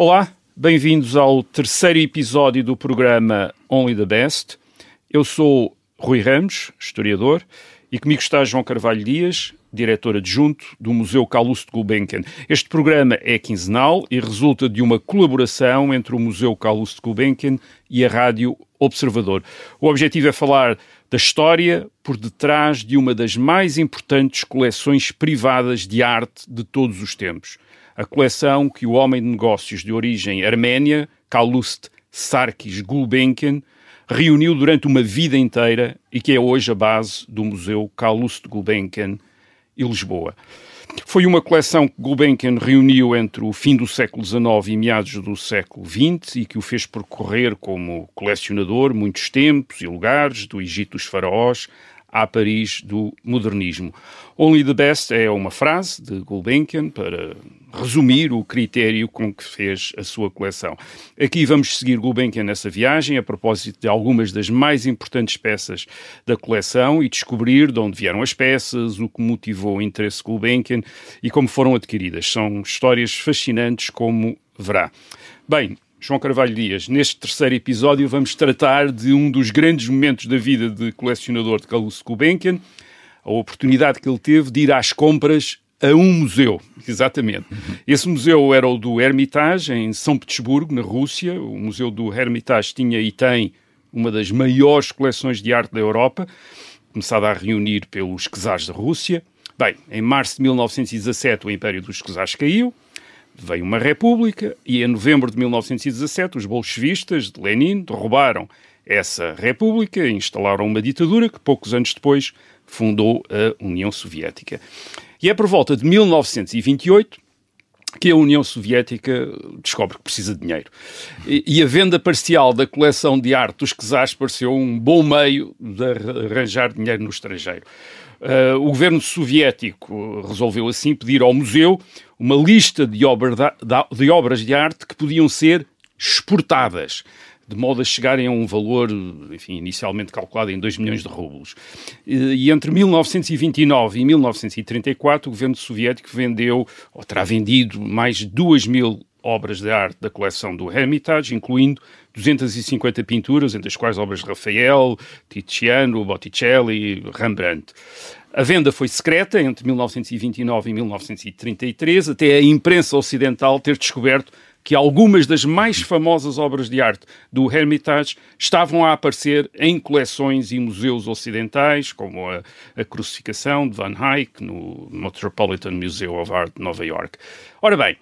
Olá, bem-vindos ao terceiro episódio do programa Only the Best. Eu sou Rui Ramos, historiador, e comigo está João Carvalho Dias, diretor adjunto do Museu Calouste Gulbenkian. Este programa é quinzenal e resulta de uma colaboração entre o Museu Calouste Gulbenkian e a Rádio Observador. O objetivo é falar da história por detrás de uma das mais importantes coleções privadas de arte de todos os tempos a coleção que o homem de negócios de origem arménia, Calouste Sarkis Gulbenkian, reuniu durante uma vida inteira e que é hoje a base do Museu Calouste Gulbenkian e Lisboa. Foi uma coleção que Gulbenkian reuniu entre o fim do século XIX e meados do século XX e que o fez percorrer como colecionador muitos tempos e lugares, do Egito dos faraós à Paris do modernismo. Only the best é uma frase de Gulbenkian para resumir o critério com que fez a sua coleção. Aqui vamos seguir Gulbenkian nessa viagem a propósito de algumas das mais importantes peças da coleção e descobrir de onde vieram as peças, o que motivou o interesse de Gulbenkian e como foram adquiridas. São histórias fascinantes, como verá. Bem, João Carvalho Dias, neste terceiro episódio vamos tratar de um dos grandes momentos da vida de colecionador de Calouste Gulbenkian, a oportunidade que ele teve de ir às compras a um museu, exatamente. Esse museu era o do Hermitage, em São Petersburgo, na Rússia. O museu do Hermitage tinha e tem uma das maiores coleções de arte da Europa, começada a reunir pelos czares da Rússia. Bem, em março de 1917 o Império dos Czares caiu, veio uma república e em novembro de 1917 os bolchevistas de Lenin derrubaram essa república e instalaram uma ditadura que poucos anos depois fundou a União Soviética. E é por volta de 1928 que a União Soviética descobre que precisa de dinheiro. E, e, a venda parcial da coleção de arte dos czares pareceu um bom meio de arranjar dinheiro no estrangeiro. Uh, o governo soviético resolveu assim pedir ao museu uma lista de, obra de obras de arte que podiam ser exportadas de modo a chegarem a um valor, enfim, inicialmente calculado em 2 milhões de rublos. E entre 1929 e 1934, o governo soviético vendeu, ou terá vendido, mais de 2 mil obras de arte da coleção do Hermitage, incluindo 250 pinturas, entre as quais obras de Rafael, Tiziano, Botticelli, Rembrandt. A venda foi secreta entre 1929 e 1933, até a imprensa ocidental ter descoberto que algumas das mais famosas obras de arte do Hermitage estavam a aparecer em coleções e museus ocidentais, como a, a Crucificação de Van Eyck no Metropolitan Museum of Art de Nova York. Ora bem,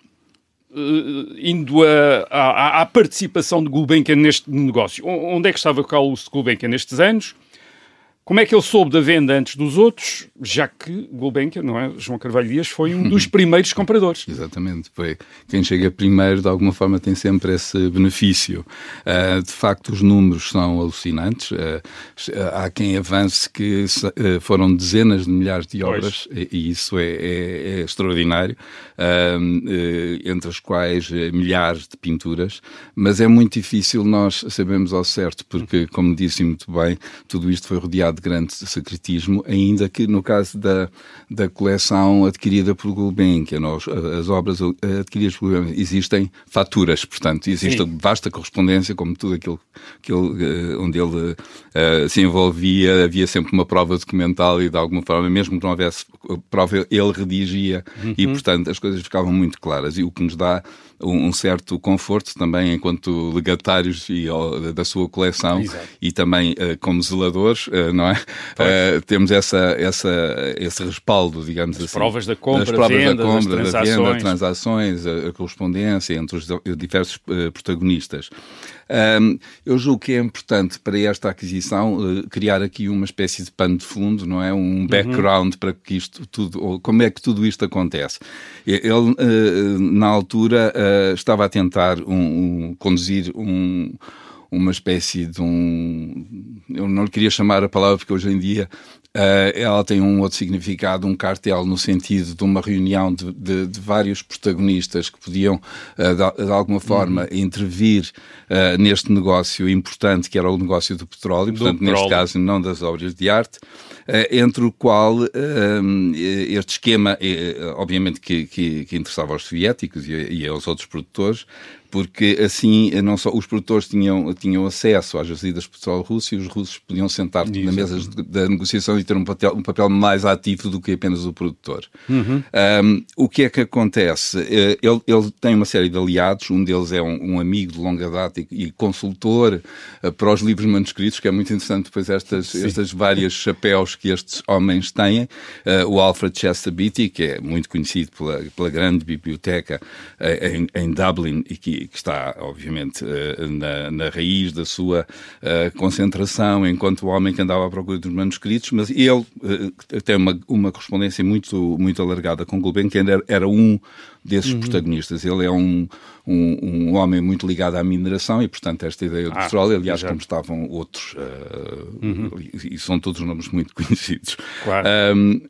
Uh, indo à participação de Gulbenkian neste negócio. Onde é que estava Carlos Gulbenkian nestes anos? Como é que ele soube da venda antes dos outros, já que Gulbenkian, não é? João Carvalho Dias foi um dos primeiros compradores. Exatamente, foi. Quem chega primeiro, de alguma forma, tem sempre esse benefício. Uh, de facto, os números são alucinantes. Uh, há quem avance que uh, foram dezenas de milhares de obras, e, e, isso é, é, é extraordinário, entre as quais milhares de pinturas, mas é muito difícil nós sabermos ao certo, porque, como disse muito bem, tudo isto foi rodeado de grande secretismo, ainda que no caso da, da coleção adquirida por Gulbenkian, as obras adquiridas por Gulbenkian, existem faturas, portanto, existe Sim. vasta correspondência, como tudo aquilo que ele, eh, onde ele uh, se envolvia, havia sempre uma prova documental e de alguma forma, mesmo que não houvesse prova, ele redigia uhum. e, portanto, as coisas ficavam muito claras. E o que nos dá um, certo conforto também enquanto legatários e, da sua coleção Exato. e também uh, como zeladores, uh, não é? Uh, temos essa, essa, esse respaldo, digamos As assim. provas da compra, provas venda, da compra, da venda, transações, a, a, correspondência entre os diversos protagonistas. Um, eu julgo que é importante para esta aquisição uh, criar aqui uma espécie de pano de fundo, não é? Um uhum. background uhum. para que isto tudo, ou como é que tudo isto acontece. Ele, uh, na altura, uh, estava a tentar um, um, conduzir um uma espécie de um. Eu não lhe queria chamar a palavra porque hoje em dia Uh, ela tem um outro significado, um cartel, no sentido de uma reunião de, de, de vários protagonistas que podiam, uh, de, de, alguma forma, uhum. intervir uh, neste negócio importante, que era o negócio do petróleo, do portanto, petróleo. neste caso, não das obras de arte, entre o qual este esquema, obviamente, que, que, que, interessava aos soviéticos e, e aos outros produtores, porque assim não só os produtores tinham, tinham acesso às jazidas de petróleo russo e os russos podiam sentar na mesa da negociação e ter um papel, um papel mais ativo do que apenas o produtor. Uhum. Um, o que é que acontece? Eh, ele, ele, tem uma série de aliados, um deles é um, um amigo de longa data e, e consultor uh, para os livros manuscritos, que é muito interessante depois estas, estas várias chapéus que estes homens têm. Uh, o Alfred Chester Beatty, que é muito conhecido pela, pela grande biblioteca uh, em, em, Dublin e que, que está, obviamente, na, na, raiz da sua concentração enquanto homem que andava à procura dos manuscritos, mas ele tem uma, uma correspondência muito, muito alargada com Gulbenkian, era, era um desses uhum. protagonistas. Ele é um, um, um, homem muito ligado à mineração e, portanto, esta ideia do ah, petróleo, aliás, como estavam outros, uh, uhum. e são todos nomes muito conhecidos. Claro. Um,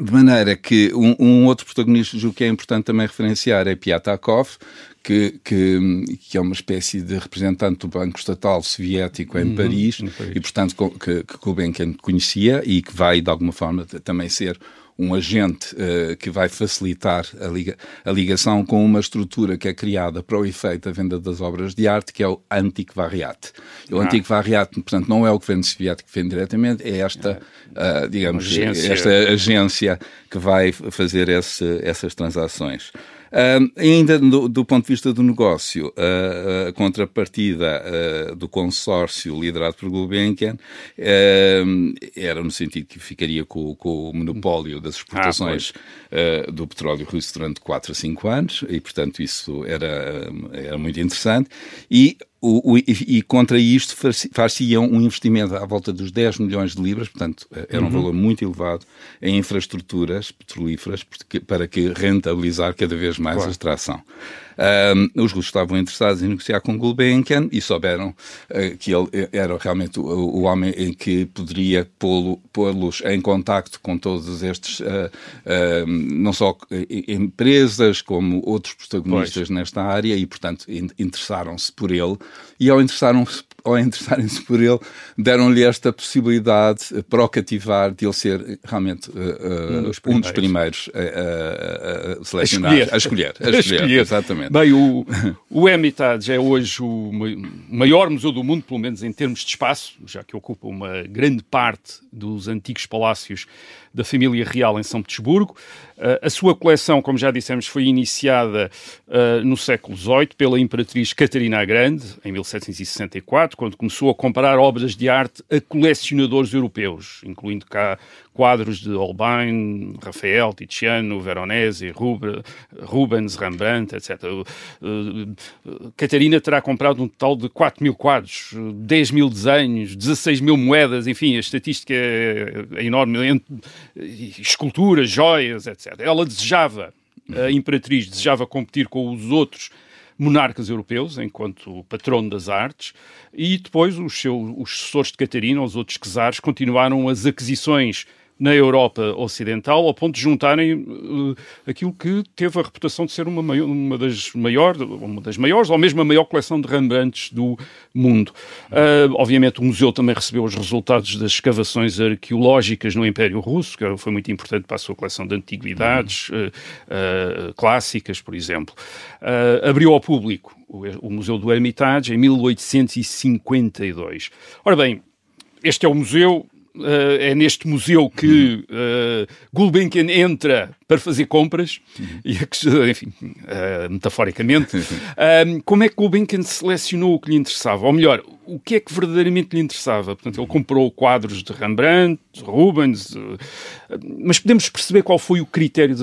de maneira que um, um, outro protagonista, julgo que é importante também referenciar, é Piatakov, que, que, que, é uma espécie de representante do Banco Estatal Soviético em, uhum, Paris, em Paris, e, portanto, que, que Gulbenkian conhecia e que vai, de alguma forma, também ser um agente uh, que vai facilitar a, liga, a, ligação com uma estrutura que é criada para o efeito da venda das obras de arte, que é o Antiquariat. O ah. Antiquariat, portanto, não é o governo soviético que vende diretamente, é esta, uh, digamos, agência. esta agência que vai fazer esse, essas transações. Uh, ainda do, do, ponto de vista do negócio, uh, a contrapartida uh, do consórcio liderado por Gulbenkian era no sentido que ficaria com, com o monopólio das exportações ah, do petróleo russo durante 4 a 5 anos, e portanto isso era, era muito interessante. E o, o, e, e, contra isto far-se-ia um investimento à volta dos 10 milhões de libras, portanto era um uhum. valor muito elevado, em infraestruturas petrolíferas para que rentabilizar cada vez mais claro. a extração. Um, os russos estavam interessados em negociar com Gulbenkian e souberam uh, que ele era realmente o, o homem em que poderia pô-los em contacto com todos estes, uh, uh, não só empresas, como outros protagonistas pois. nesta área e, portanto, interessaram-se por ele. E ao interessarem-se ao interessarem-se por ele, deram-lhe esta possibilidade para o cativar de ele ser realmente uh, um, dos um, dos primeiros a, a, a selecionar, a escolher. A escolher, a escolher, escolher. Exatamente. Bem, o, o Hermitage é hoje o maior museu do mundo, pelo menos em termos de espaço, já que ocupa uma grande parte dos antigos palácios da família real em São Petersburgo. Uh, a sua coleção, como já dissemos, foi iniciada uh, no século XVIII pela imperatriz Catarina a Grande, em 1764, quando começou a comprar obras de arte a colecionadores europeus, incluindo cá quadros de Holbein, Rafael, Tiziano, Veronese, Rubens, Rembrandt, etc. Uh, Catarina terá comprado um total de 4 mil quadros, 10 mil desenhos, 16 mil moedas, enfim, a estatística é, é enorme, esculturas, joias, etc. Ela desejava, a imperatriz desejava competir com os outros monarcas europeus, enquanto patrono das artes, e depois os, seus, os sucessores de Catarina, os outros czares, continuaram as aquisições na Europa Ocidental, ao ponto de juntarem uh, aquilo que teve a reputação de ser uma, uma, das maior, uma das maiores, ou mesmo a maior coleção de Rembrandts do mundo. Uh, obviamente, o museu também recebeu os resultados das escavações arqueológicas no Império Russo, que foi muito importante para a sua coleção de antiguidades uh, clássicas, por exemplo. abriu ao público o, Museu do Hermitage em 1852. Ora bem, este é o museu é neste museu que uh, Gulbenkian entra para fazer compras, e, enfim, uh, metaforicamente. como é que Gulbenkian selecionou o que lhe interessava? Ou melhor, o que é que verdadeiramente lhe interessava. Portanto, ele comprou quadros de Rembrandt, Rubens, eh, mas podemos perceber qual foi o critério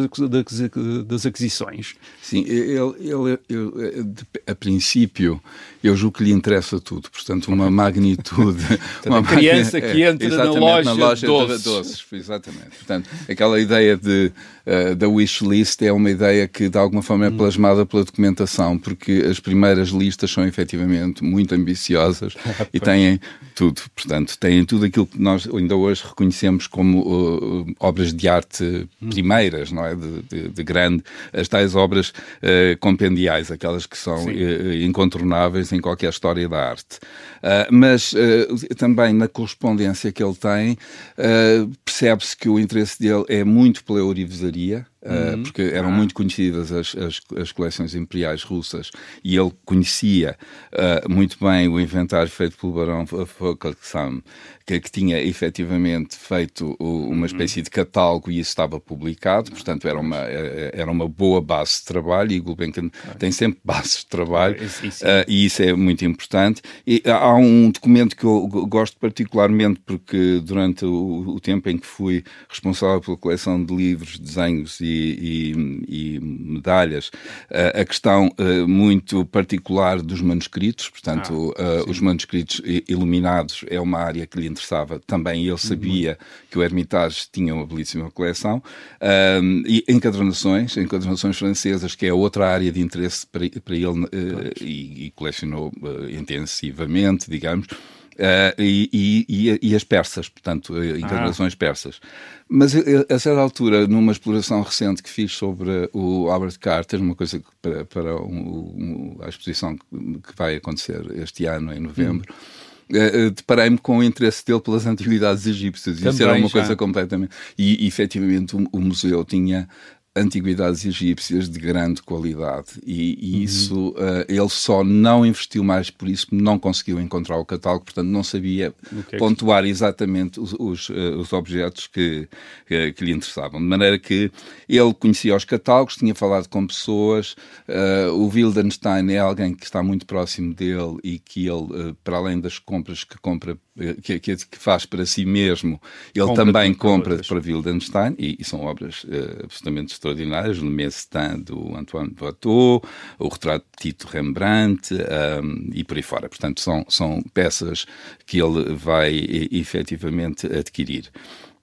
das aquisições? Sim, ele, ele, ele, a princípio, eu julgo que lhe interessa tudo. Portanto, uma magnitude... uma a criança que é, entra na loja, na loja de doces. doces. Exatamente. Portanto, aquela ideia de, uh, da wish list é uma ideia que, de alguma forma, é hum. plasmada pela documentação, porque as primeiras listas são, efetivamente, muito ambiciosas e têm tudo. Portanto, têm tudo aquilo que nós ainda hoje reconhecemos como uh, obras de arte primeiras, não é? De, de, de grande, as tais obras uh, compendiais, aquelas que são uh, incontornáveis em qualquer história da arte. Uh, mas também na correspondência que ele tem, percebe-se que o interesse dele é muito pela guía uhum. porque eram ah. muito conhecidas as, as, as, coleções imperiais russas e ele conhecia uh, muito bem o inventário feito pelo Barão Vogelsam, que, que tinha efetivamente feito uma uhum. espécie de catálogo e isso estava publicado, portanto era uma, eh, era uma boa base de trabalho e Gulbenkian tem sempre bases de trabalho uh, e isso é muito importante. E há um documento que eu gosto particularmente porque durante o, o tempo em que fui responsável pela coleção de livros, desenhos e, e, e medalhas, uh, a questão uh, muito particular dos manuscritos, portanto, ah, os manuscritos iluminados é uma área que lhe interessava. Também, e ele sabia uhum. que o Hermitage tinha uma belíssima coleção, um, e encadernações, encadernações francesas, que é outra área de interesse para, para ele, e, e, colecionou intensivamente, digamos, Uh, e, e, e, as persas, portanto, encadernações ah. persas. Mas a certa altura, numa exploração recente que fiz sobre o Albert Carter, uma coisa para, para um, um, a exposição que vai acontecer este ano, em novembro, hum uh, deparei-me com o interesse dele pelas antiguidades egípcias. Também, Isso era uma já. coisa completamente. E, efetivamente, o, o museu tinha antiguidades egípcias de grande qualidade. E, e uhum. isso uh, ele só não investiu mais por isso não conseguiu encontrar o catálogo portanto não sabia é pontuar que... exatamente os, os, uh, os objetos que, que, que, lhe interessavam. De maneira que ele conhecia os catálogos tinha falado com pessoas uh, o Wildenstein é alguém que está muito próximo dele e que ele para além das compras que compra que, que, que faz para si mesmo ele compra também compra para Wildenstein e, e, são obras absolutamente extraordinárias, Le Mestin do Antoine Watteau, o retrato de Tito Rembrandt um, e por aí fora. Portanto, são, são peças que ele vai efetivamente adquirir.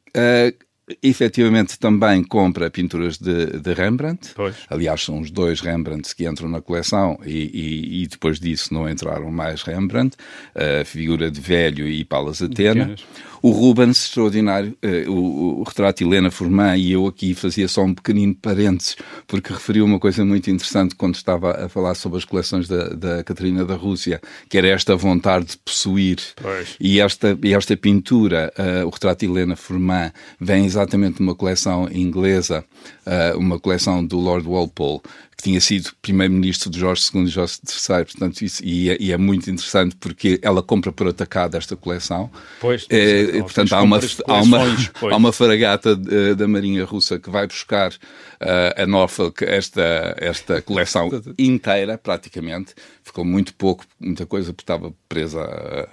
Uh, efetivamente também compra pinturas de, de Rembrandt. Pois. Aliás, são os dois Rembrandts que entram na coleção e, e, e, depois disso não entraram mais Rembrandt, a figura de Velho e Palas Atena. O Rubens, extraordinário, uh, o, o, retrato Helena Forman, e eu aqui fazia só um pequenino parênteses, porque referiu uma coisa muito interessante quando estava a falar sobre as coleções da, da Catarina da Rússia, que era esta vontade de possuir. Pois. E esta, e esta pintura, uh, o retrato Helena Forman, vem exatamente de uma coleção inglesa, uh, uma coleção do Lord Walpole, que tinha sido primeiro-ministro de Jorge II e Jorge III, portanto, isso, e, é, e, é, muito interessante porque ela compra por atacado esta coleção. Pois, é, é, portanto, há uma, há, uma, há uma faragata de, da Marinha Russa que vai buscar uh, a Norfolk esta, esta coleção inteira, praticamente. Ficou muito pouco, muita coisa, porque estava presa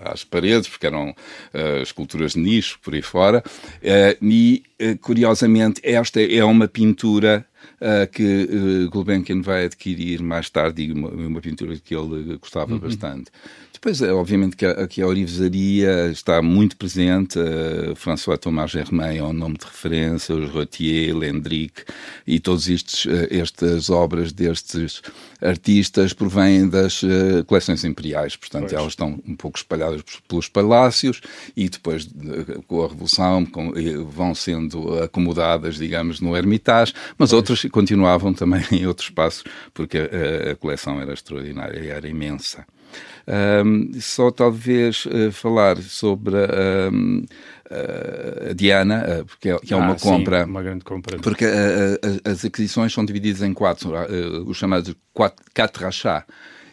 às paredes, porque eram uh, esculturas de nicho, por aí fora. Uh, e, curiosamente, esta é uma pintura uh, que uh, Gulbenkian vai adquirir mais tarde, uma, uma pintura que ele gostava uhum. bastante. Depois, é, obviamente, que a, que a orivesaria está muito presente. Uh, François Thomas Germain é um nome de referência, os Rotier, Lendrick e todas uh, estas obras destes artistas provêm das uh, coleções imperiais. Portanto, pois. elas estão um pouco espalhadas pelos palácios e depois, com a Revolução, com, vão sendo acomodadas, digamos, no Hermitage, mas pois. outras continuavam também em outros espaços, porque a, a coleção era extraordinária e era imensa. Um, só talvez uh, falar sobre um, uh, a Diana, uh, porque é, que é uma ah, compra. Sim, uma grande compra. Porque as aquisições são divididas em quatro, os chamados quatro, rachats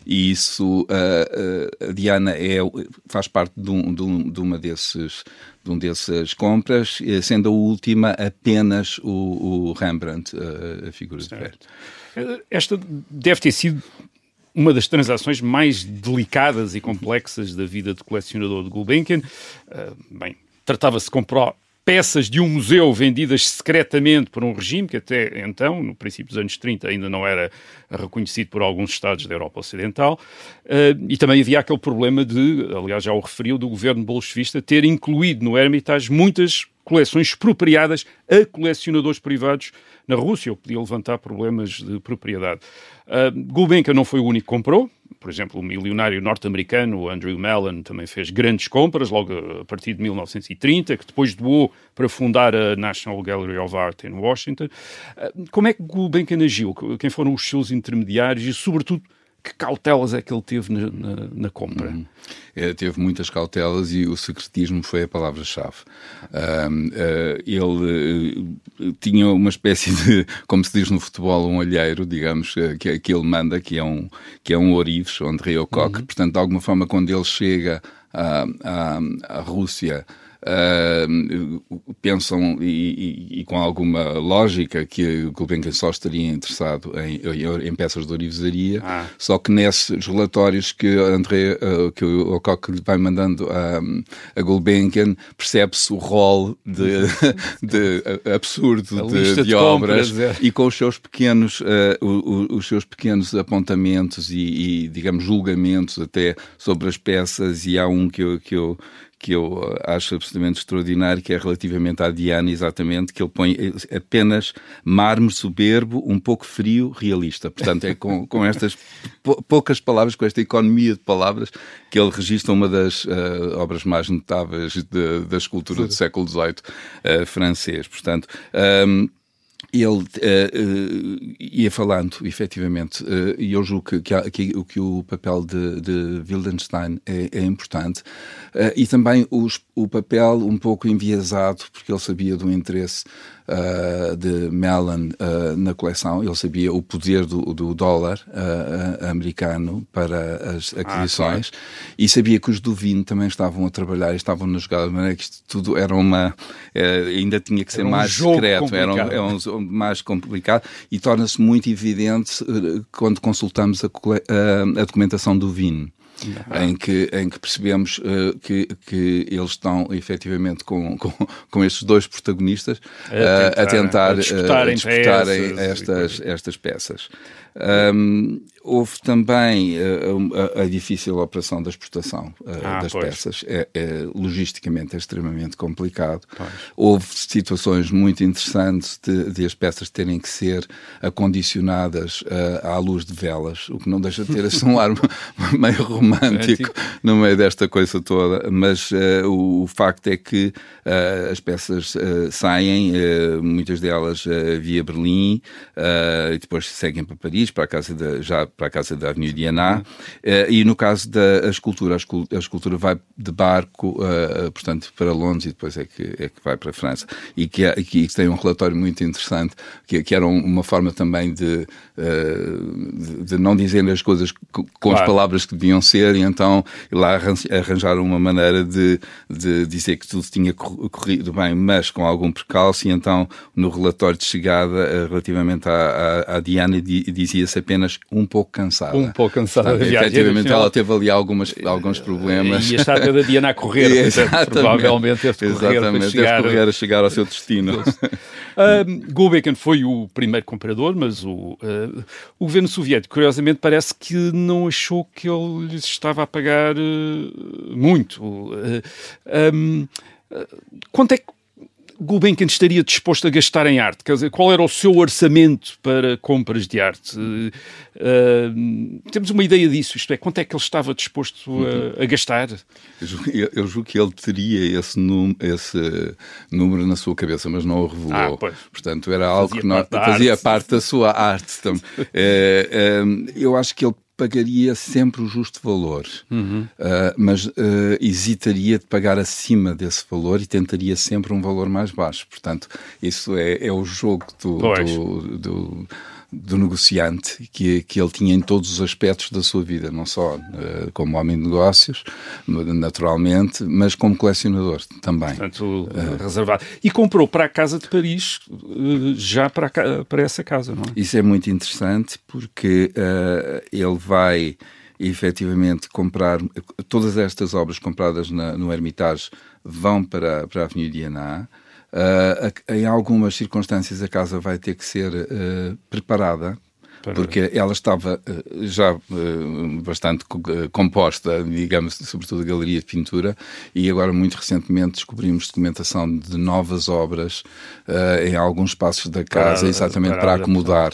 e isso a Diana é, faz parte de, um, de, um, de, uma desses de um dessas compras, sendo a última apenas o, o Rembrandt, a, figura certo. de velho. Esta deve ter sido uma das transações mais delicadas e complexas da vida de colecionador de Gulbenkian. Uh, bem, tratava-se de comprar peças de um museu vendidas secretamente por um regime que até então, no princípio dos anos 30, ainda não era reconhecido por alguns Estados da Europa Ocidental. Uh, e também havia aquele problema de, aliás já o referiu, do governo bolchevista ter incluído no Hermitage muitas coleções expropriadas a colecionadores privados na Rússia, o que podia levantar problemas de propriedade. Uh, Gulbenkian não foi o único que comprou, por exemplo, o milionário norte-americano Andrew Mellon também fez grandes compras logo a partir de 1930, que depois doou para fundar a National Gallery of Art em Washington. Uh, como é que Gulbenkian agiu? Quem foram os seus intermediários e, sobretudo, que cautelas é que ele teve na, na, na compra? Uhum. É, teve muitas cautelas e o secretismo foi a palavra-chave. Uh, uh, ele uh, tinha uma espécie de, como se diz no futebol, um olheiro, digamos, que, que ele manda, que é um, que é um Orives, onde Rio Coque. Uhum. Portanto, de alguma forma, quando ele chega à, à, à Rússia uh, pensam, e, e, e, com alguma lógica, que o Gulbenkian só estaria interessado em, em peças de orivesaria, ah. só que nesses relatórios que, André, uh, que o Ocoque vai mandando a, a Gulbenkian, percebe-se o rol de, de, absurdo de, de, de, obras compras, é. e com os seus pequenos, uh, o, os seus pequenos apontamentos e, e, digamos, julgamentos até sobre as peças, e há um que eu, que eu que eu acho absolutamente extraordinário, que é relativamente à Diana, exatamente, que ele põe apenas mármore soberbo, um pouco frio, realista. Portanto, é com, com estas poucas palavras, com esta economia de palavras, que ele registra uma das uh, obras mais notáveis de, da escultura Sim. do século XVIII uh, eh, francês. Portanto, um, ele uh, uh, ia falando, efetivamente, uh, e eu julgo que, que, que, que, o papel de, de Wildenstein é, é importante, e também os, o papel um pouco enviesado, porque ele sabia do interesse de Mellon na coleção. Ele sabia o poder do, do dólar americano para as aquisições ah, claro. e sabia que os do vinho também estavam a trabalhar e estavam na jogada, de maneira que isto tudo era uma. ainda tinha que ser mais secreto, era, um, era um, mais complicado e torna-se muito evidente quando consultamos a, a, a documentação do vinho em, que, em que percebemos uh, que, que eles estão efetivamente com, com, com estes dois protagonistas uh, a tentar, a disputarem, uh, disputarem estas, estas peças. Um, houve também uh, a, a, difícil operação da exportação uh, ah, das pois. peças. É, é, logisticamente é extremamente complicado. Pois. Houve situações muito interessantes de, de, as peças terem que ser acondicionadas uh, à luz de velas, o que não deixa de ter assim, um ar meio romântico no meio desta coisa toda. Mas o, o, facto é que as peças saem, muitas delas via Berlim, e depois seguem para Paris Paris, para a casa da, já para a casa da Avenida Diana, uh, e no caso da escultura, a escultura vai de barco, uh, portanto, para Londres e depois é que, é que vai para a França. E que, é, que tem um relatório muito interessante, que, que era uma forma também de, uh, de, não dizer as coisas com claro. as palavras que deviam ser, e então lá arranjaram uma maneira de, de dizer que tudo tinha corrido bem, mas com algum precalço, e então no relatório de chegada relativamente à, à, à Diana dizia dizia-se apenas um pouco cansada. Um pouco cansada Portanto, viagem. Efetivamente ela teve ali algumas, alguns problemas. E a estátua da Diana a correr, portanto, provavelmente teve de correr Exatamente, chegar... teve correr a chegar ao seu destino. uh, Gulbenkian foi o primeiro comprador, mas o, uh, o governo soviético, curiosamente, parece que não achou que ele lhes estava a pagar uh, muito. Uh, um, quanto é que Gulbenkian estaria disposto a gastar em arte? Quer dizer, qual era o seu orçamento para compras de arte? Uh, uh, temos uma ideia disso, isto é, quanto é que ele estava disposto a, a gastar? Eu julgo, eu julgo, que ele teria esse, num, esse, número na sua cabeça, mas não o revelou. Ah, Portanto, era algo fazia que não, fazia arte. parte da sua arte. Também. É, eu acho que ele pagaria sempre o justo valor, uhum. uh, mas uh, hesitaria de pagar acima desse valor e tentaria sempre um valor mais baixo. Portanto, isso é, é o jogo do, do, do do negociante que, que ele tinha em todos os aspectos da sua vida, não só uh, como homem de negócios, naturalmente, mas como colecionador também. Portanto, uh, reservado. E comprou para a Casa de Paris, uh, já para, a, para essa casa, não é? Isso é muito interessante porque ele vai efetivamente comprar todas estas obras compradas na, no Hermitage vão para, para a Avenida Diana Uh, em algumas circunstâncias a casa vai ter que ser uh, preparada porque ela estava uh, já uh, bastante uh, composta, digamos, sobretudo a galeria de pintura, e agora muito recentemente descobrimos documentação de novas obras em alguns espaços da casa, para, exatamente para, para acomodar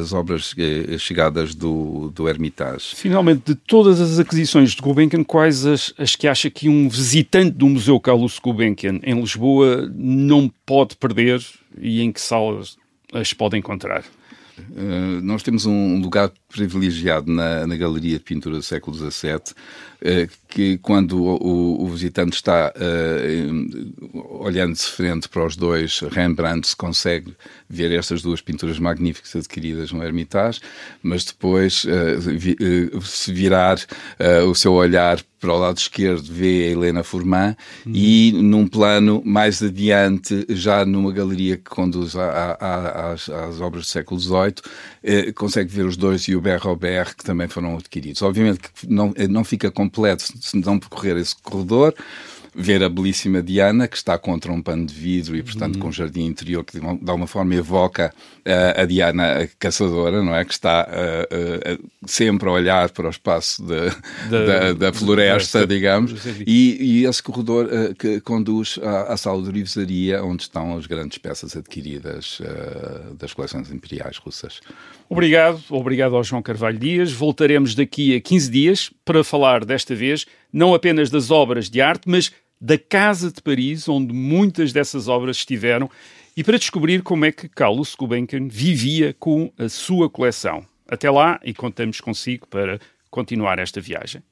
as obras chegadas do, do Hermitage. Finalmente, de todas as aquisições de Gulbenkian, quais as, as que acha que um visitante do Museu Carlos Gulbenkian em Lisboa não pode perder e em que salas as pode encontrar? Uh, nós temos um lugar privilegiado na, na Galeria de Pintura do século XVII, uh, que quando o, o visitante está uh, olhando de frente para os dois Rembrandt, se consegue ver estas duas pinturas magníficas adquiridas no Hermitage, mas depois, vi, se virar o seu olhar para o lado esquerdo, vê a Helena Forman uhum. e num plano mais adiante, já numa galeria que conduz a, a, às, às, obras do século XVIII, consegue ver os dois Hubert Robert que também foram adquiridos. Obviamente que não, não fica completo se não percorrer esse corredor, ver a belíssima Diana, que está contra um pano de vidro e, portanto, uhum. com um jardim interior que, de alguma forma, evoca uh, a Diana a caçadora, não é? Que está uh, uh, sempre a olhar para o espaço de, da, da, da, floresta, digamos, e, e, esse corredor que conduz à, à, sala de orivesaria, onde estão as grandes peças adquiridas das coleções imperiais russas. Obrigado, obrigado ao João Carvalho Dias. Voltaremos daqui a 15 dias para falar desta vez não apenas das obras de arte, mas da Casa de Paris, onde muitas dessas obras estiveram, e para descobrir como é que Carlos Gulbenkian vivia com a sua coleção. Até lá e contamos consigo para continuar esta viagem.